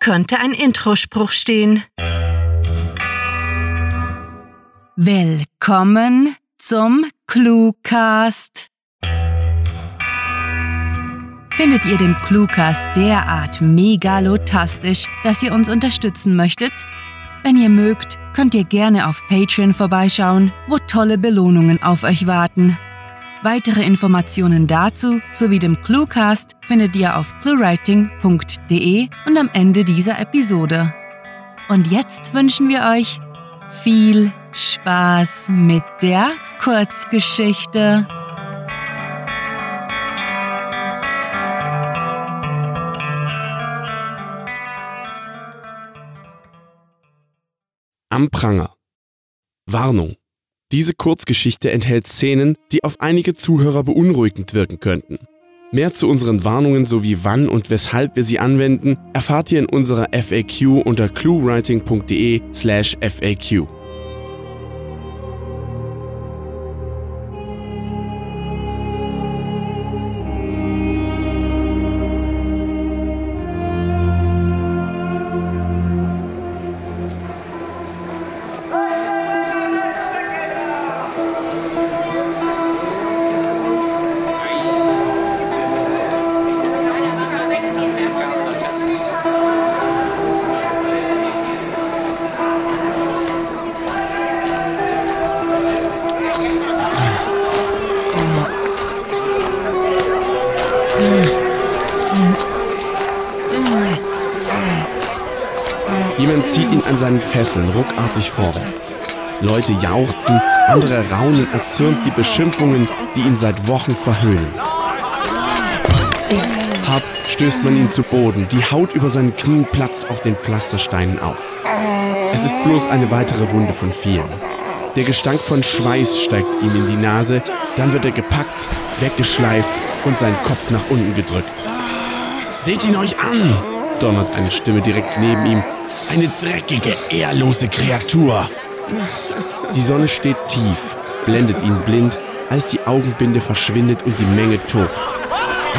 könnte ein Introspruch stehen. Willkommen zum Cluecast. Findet ihr den Cluecast derart megalotastisch, dass ihr uns unterstützen möchtet? Wenn ihr mögt, könnt ihr gerne auf Patreon vorbeischauen, wo tolle Belohnungen auf euch warten. Weitere Informationen dazu sowie dem Cluecast findet ihr auf cluewriting.de und am Ende dieser Episode. Und jetzt wünschen wir euch viel Spaß mit der Kurzgeschichte. Am Pranger. Warnung. Diese Kurzgeschichte enthält Szenen, die auf einige Zuhörer beunruhigend wirken könnten. Mehr zu unseren Warnungen sowie wann und weshalb wir sie anwenden, erfahrt ihr in unserer FAQ unter cluewriting.de/faq. Fesseln ruckartig vorwärts. Leute jauchzen, andere raunen erzürnt die Beschimpfungen, die ihn seit Wochen verhöhnen. Hart stößt man ihn zu Boden, die Haut über seinen Knien platzt auf den Pflastersteinen auf. Es ist bloß eine weitere Wunde von vielen. Der Gestank von Schweiß steigt ihm in die Nase, dann wird er gepackt, weggeschleift und sein Kopf nach unten gedrückt. Seht ihn euch an! donnert eine Stimme direkt neben ihm. Eine dreckige, ehrlose Kreatur! Die Sonne steht tief, blendet ihn blind, als die Augenbinde verschwindet und die Menge tobt.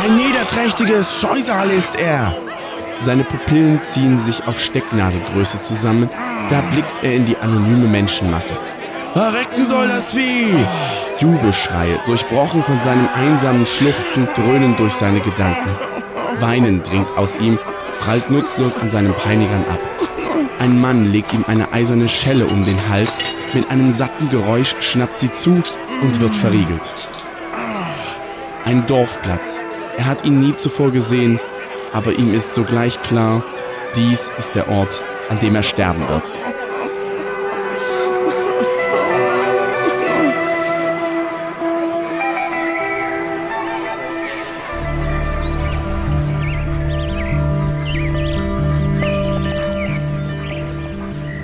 Ein niederträchtiges Scheusal ist er! Seine Pupillen ziehen sich auf Stecknadelgröße zusammen, da blickt er in die anonyme Menschenmasse. Verrecken soll das Vieh! Jubelschreie, durchbrochen von seinem einsamen Schluchzen, dröhnen durch seine Gedanken. Weinen dringt aus ihm, prallt nutzlos an seinen Peinigern ab. Ein Mann legt ihm eine eiserne Schelle um den Hals, mit einem satten Geräusch schnappt sie zu und wird verriegelt. Ein Dorfplatz. Er hat ihn nie zuvor gesehen, aber ihm ist sogleich klar, dies ist der Ort, an dem er sterben wird.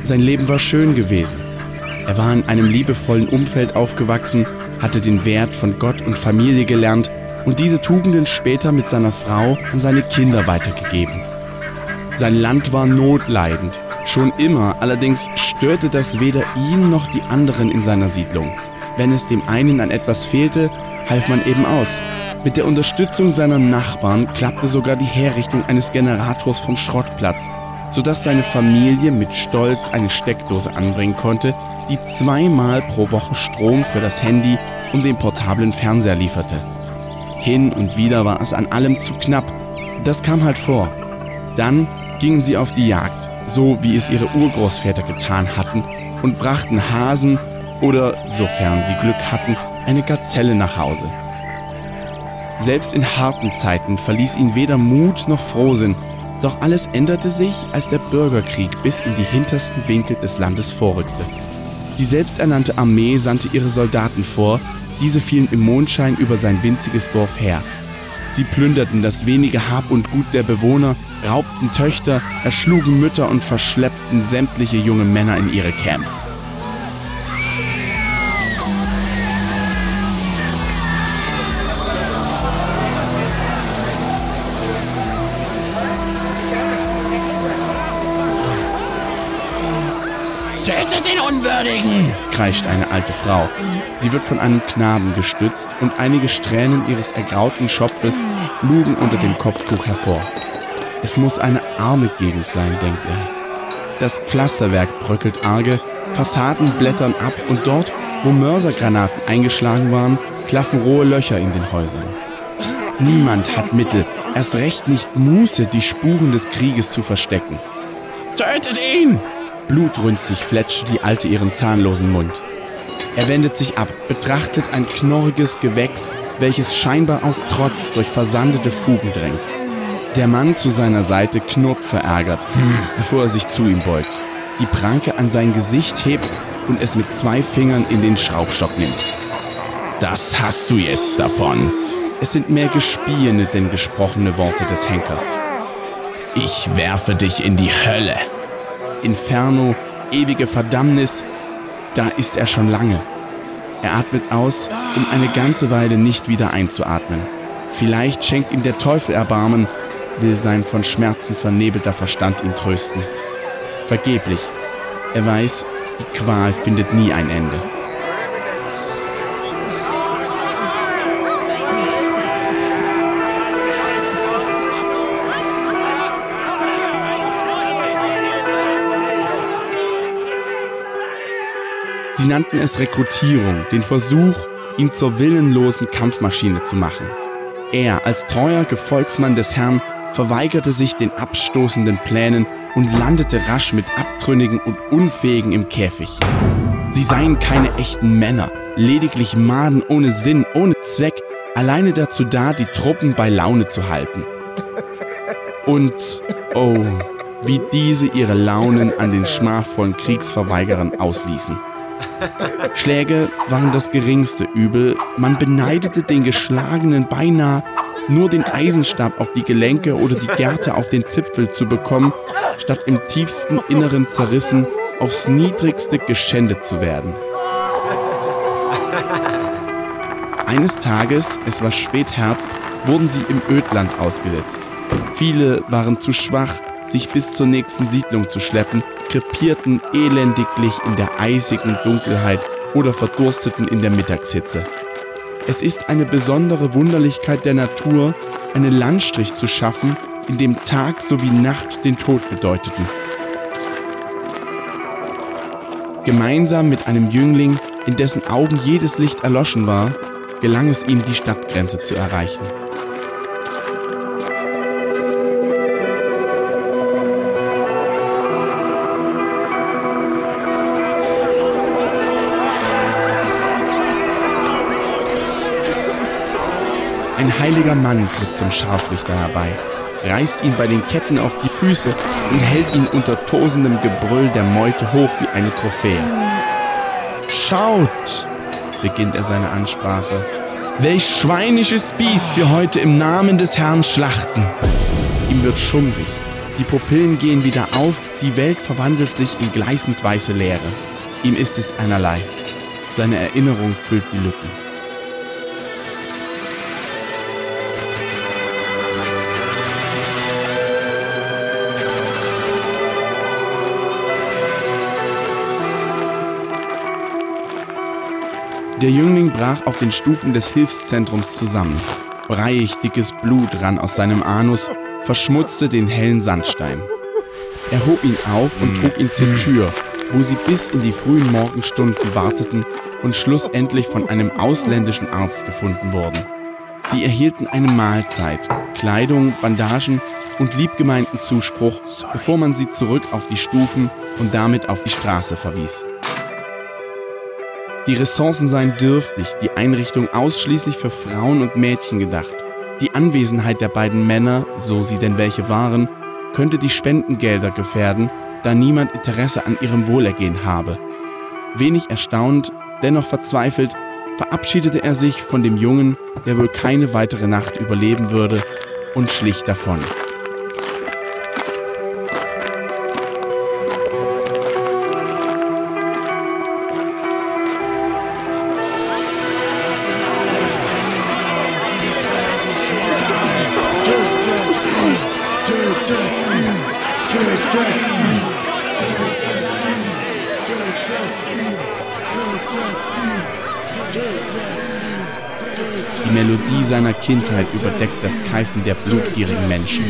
Sein Leben war schön gewesen. Er war in einem liebevollen Umfeld aufgewachsen, hatte den Wert von Gott und Familie gelernt und diese Tugenden später mit seiner Frau an seine Kinder weitergegeben. Sein Land war notleidend, schon immer, allerdings störte das weder ihn noch die anderen in seiner Siedlung. Wenn es dem einen an etwas fehlte, half man eben aus. Mit der Unterstützung seiner Nachbarn klappte sogar die Herrichtung eines Generators vom Schrottplatz, sodass seine Familie mit Stolz eine Steckdose anbringen konnte, die zweimal pro Woche Strom für das Handy und den portablen Fernseher lieferte. Hin und wieder war es an allem zu knapp. Das kam halt vor. Dann gingen sie auf die Jagd, so wie es ihre Urgroßväter getan hatten, und brachten Hasen oder, sofern sie Glück hatten, eine Gazelle nach Hause. Selbst in harten Zeiten verließ ihn weder Mut noch Frohsinn, doch alles änderte sich, als der Bürgerkrieg bis in die hintersten Winkel des Landes vorrückte. Die selbsternannte Armee sandte ihre Soldaten vor, diese fielen im Mondschein über sein winziges Dorf her. Sie plünderten das wenige Hab und Gut der Bewohner, raubten Töchter, erschlugen Mütter und verschleppten sämtliche junge Männer in ihre Camps. Tötet den Unwürdigen! kreischt eine alte Frau. Sie wird von einem Knaben gestützt und einige Strähnen ihres ergrauten Schopfes lugen unter dem Kopftuch hervor. Es muss eine arme Gegend sein, denkt er. Das Pflasterwerk bröckelt arge, Fassaden blättern ab und dort, wo Mörsergranaten eingeschlagen waren, klaffen rohe Löcher in den Häusern. Niemand hat Mittel, erst recht nicht Muße, die Spuren des Krieges zu verstecken. Tötet ihn! Blutrünstig fletscht die Alte ihren zahnlosen Mund. Er wendet sich ab, betrachtet ein knorriges Gewächs, welches scheinbar aus Trotz durch versandete Fugen drängt. Der Mann zu seiner Seite knurrt verärgert, bevor er sich zu ihm beugt, die Pranke an sein Gesicht hebt und es mit zwei Fingern in den Schraubstock nimmt. Das hast du jetzt davon. Es sind mehr gespiene denn gesprochene Worte des Henkers. Ich werfe dich in die Hölle. Inferno, ewige Verdammnis, da ist er schon lange. Er atmet aus, um eine ganze Weile nicht wieder einzuatmen. Vielleicht schenkt ihm der Teufel Erbarmen, will sein von Schmerzen vernebelter Verstand ihn trösten. Vergeblich. Er weiß, die Qual findet nie ein Ende. Sie nannten es Rekrutierung, den Versuch, ihn zur willenlosen Kampfmaschine zu machen. Er als treuer Gefolgsmann des Herrn verweigerte sich den abstoßenden Plänen und landete rasch mit Abtrünnigen und Unfähigen im Käfig. Sie seien keine echten Männer, lediglich Maden ohne Sinn, ohne Zweck, alleine dazu da, die Truppen bei Laune zu halten. Und, oh, wie diese ihre Launen an den schmachvollen Kriegsverweigerern ausließen. Schläge waren das geringste Übel, man beneidete den Geschlagenen beinahe, nur den Eisenstab auf die Gelenke oder die Gerte auf den Zipfel zu bekommen, statt im tiefsten Inneren zerrissen, aufs niedrigste geschändet zu werden. Eines Tages, es war Spätherbst, wurden sie im Ödland ausgesetzt. Viele waren zu schwach, sich bis zur nächsten Siedlung zu schleppen, krepierten elendiglich in der eisigen Dunkelheit oder verdursteten in der Mittagshitze. Es ist eine besondere Wunderlichkeit der Natur, einen Landstrich zu schaffen, in dem Tag sowie Nacht den Tod bedeuteten. Gemeinsam mit einem Jüngling, in dessen Augen jedes Licht erloschen war, gelang es ihm, die Stadtgrenze zu erreichen. Ein heiliger Mann tritt zum Scharfrichter herbei, reißt ihn bei den Ketten auf die Füße und hält ihn unter tosendem Gebrüll der Meute hoch wie eine Trophäe. Schaut, beginnt er seine Ansprache, welch schweinisches Biest wir heute im Namen des Herrn schlachten. Ihm wird schummrig, die Pupillen gehen wieder auf, die Welt verwandelt sich in gleißend weiße Leere. Ihm ist es einerlei. Seine Erinnerung füllt die Lücken. Der Jüngling brach auf den Stufen des Hilfszentrums zusammen. Breiig dickes Blut rann aus seinem Anus, verschmutzte den hellen Sandstein. Er hob ihn auf und trug ihn zur Tür, wo sie bis in die frühen Morgenstunden warteten und schlussendlich von einem ausländischen Arzt gefunden wurden. Sie erhielten eine Mahlzeit, Kleidung, Bandagen und liebgemeinten Zuspruch, bevor man sie zurück auf die Stufen und damit auf die Straße verwies. Die Ressourcen seien dürftig, die Einrichtung ausschließlich für Frauen und Mädchen gedacht. Die Anwesenheit der beiden Männer, so sie denn welche waren, könnte die Spendengelder gefährden, da niemand Interesse an ihrem Wohlergehen habe. Wenig erstaunt, dennoch verzweifelt, verabschiedete er sich von dem Jungen, der wohl keine weitere Nacht überleben würde, und schlich davon. Seiner Kindheit überdeckt das Keifen der blutgierigen Menschen.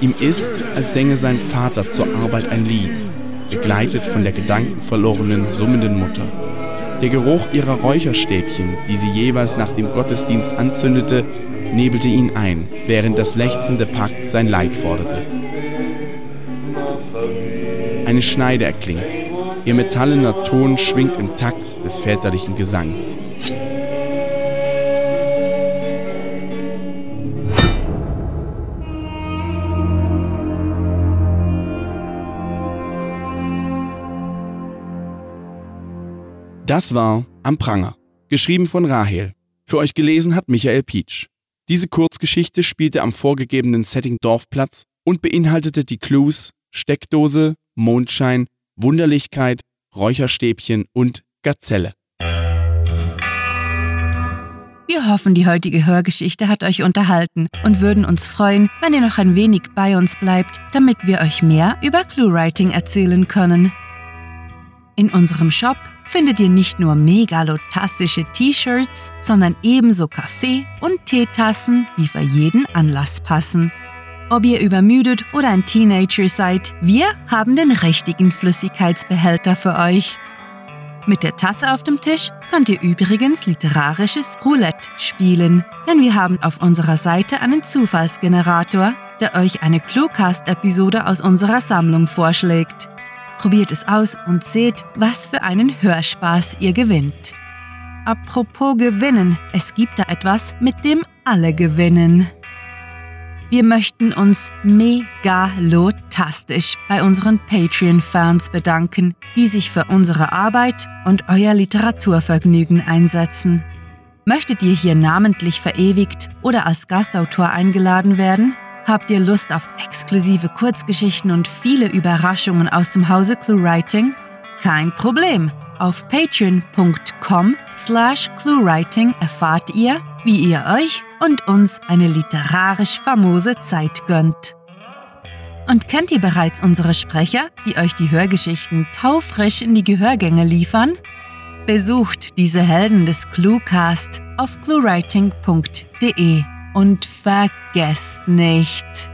Ihm ist, als sänge sein Vater zur Arbeit ein Lied, begleitet von der gedankenverlorenen, summenden Mutter. Der Geruch ihrer Räucherstäbchen, die sie jeweils nach dem Gottesdienst anzündete, nebelte ihn ein, während das lechzende Pack sein Leid forderte. Eine Schneide erklingt. Ihr metallener Ton schwingt im Takt des väterlichen Gesangs. Das war Am Pranger, geschrieben von Rahel. Für euch gelesen hat Michael Pietsch. Diese Kurzgeschichte spielte am vorgegebenen Setting Dorfplatz und beinhaltete die Clues Steckdose, Mondschein, Wunderlichkeit, Räucherstäbchen und Gazelle. Wir hoffen, die heutige Hörgeschichte hat euch unterhalten und würden uns freuen, wenn ihr noch ein wenig bei uns bleibt, damit wir euch mehr über Clue-Writing erzählen können. In unserem Shop findet ihr nicht nur megalotastische T-Shirts, sondern ebenso Kaffee- und Teetassen, die für jeden Anlass passen. Ob ihr übermüdet oder ein Teenager seid, wir haben den richtigen Flüssigkeitsbehälter für euch. Mit der Tasse auf dem Tisch könnt ihr übrigens literarisches Roulette spielen, denn wir haben auf unserer Seite einen Zufallsgenerator, der euch eine Cluecast-Episode aus unserer Sammlung vorschlägt. Probiert es aus und seht, was für einen Hörspaß ihr gewinnt. Apropos gewinnen, es gibt da etwas, mit dem alle gewinnen. Wir möchten uns megalotastisch bei unseren Patreon-Fans bedanken, die sich für unsere Arbeit und euer Literaturvergnügen einsetzen. Möchtet ihr hier namentlich verewigt oder als Gastautor eingeladen werden? Habt ihr Lust auf exklusive Kurzgeschichten und viele Überraschungen aus dem Hause ClueWriting? Kein Problem. Auf patreon.com slash cluewriting erfahrt ihr, wie ihr euch und uns eine literarisch famose Zeit gönnt. Und kennt ihr bereits unsere Sprecher, die euch die Hörgeschichten taufrisch in die Gehörgänge liefern? Besucht diese Helden des Cluecast auf cluewriting.de. Und vergesst nicht,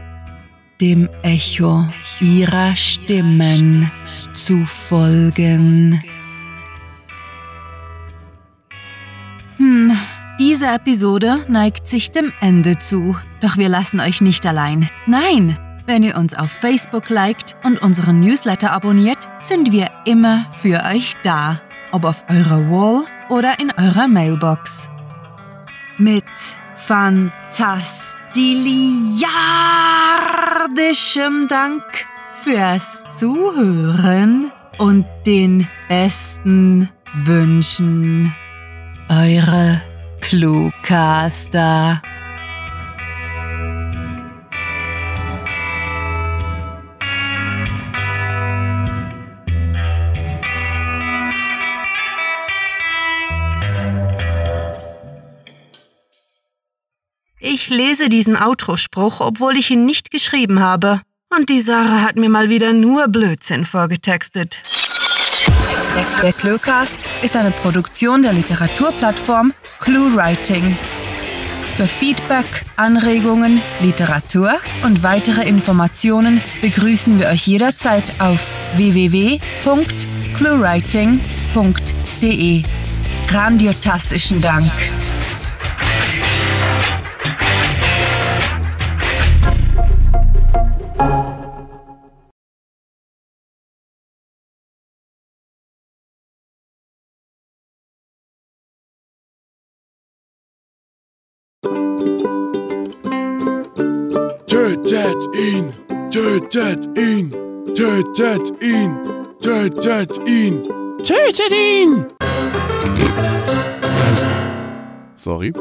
dem Echo ihrer Stimmen zu folgen. Hm, diese Episode neigt sich dem Ende zu. Doch wir lassen euch nicht allein. Nein! Wenn ihr uns auf Facebook liked und unseren Newsletter abonniert, sind wir immer für euch da. Ob auf eurer Wall oder in eurer Mailbox. Mit fantastiliardischem Dank fürs Zuhören und den besten Wünschen. Eure Cluecaster. Ich lese diesen Outro-Spruch, obwohl ich ihn nicht geschrieben habe. Und die Sarah hat mir mal wieder nur Blödsinn vorgetextet. Der Cluecast ist eine Produktion der Literaturplattform ClueWriting. Für Feedback, Anregungen, Literatur und weitere Informationen begrüßen wir euch jederzeit auf www.cluewriting.de. Grandiotastischen Dank. Tötet ihn! Tötet ihn! Tötet ihn! Tötet ihn! Tötet ihn! Sorry.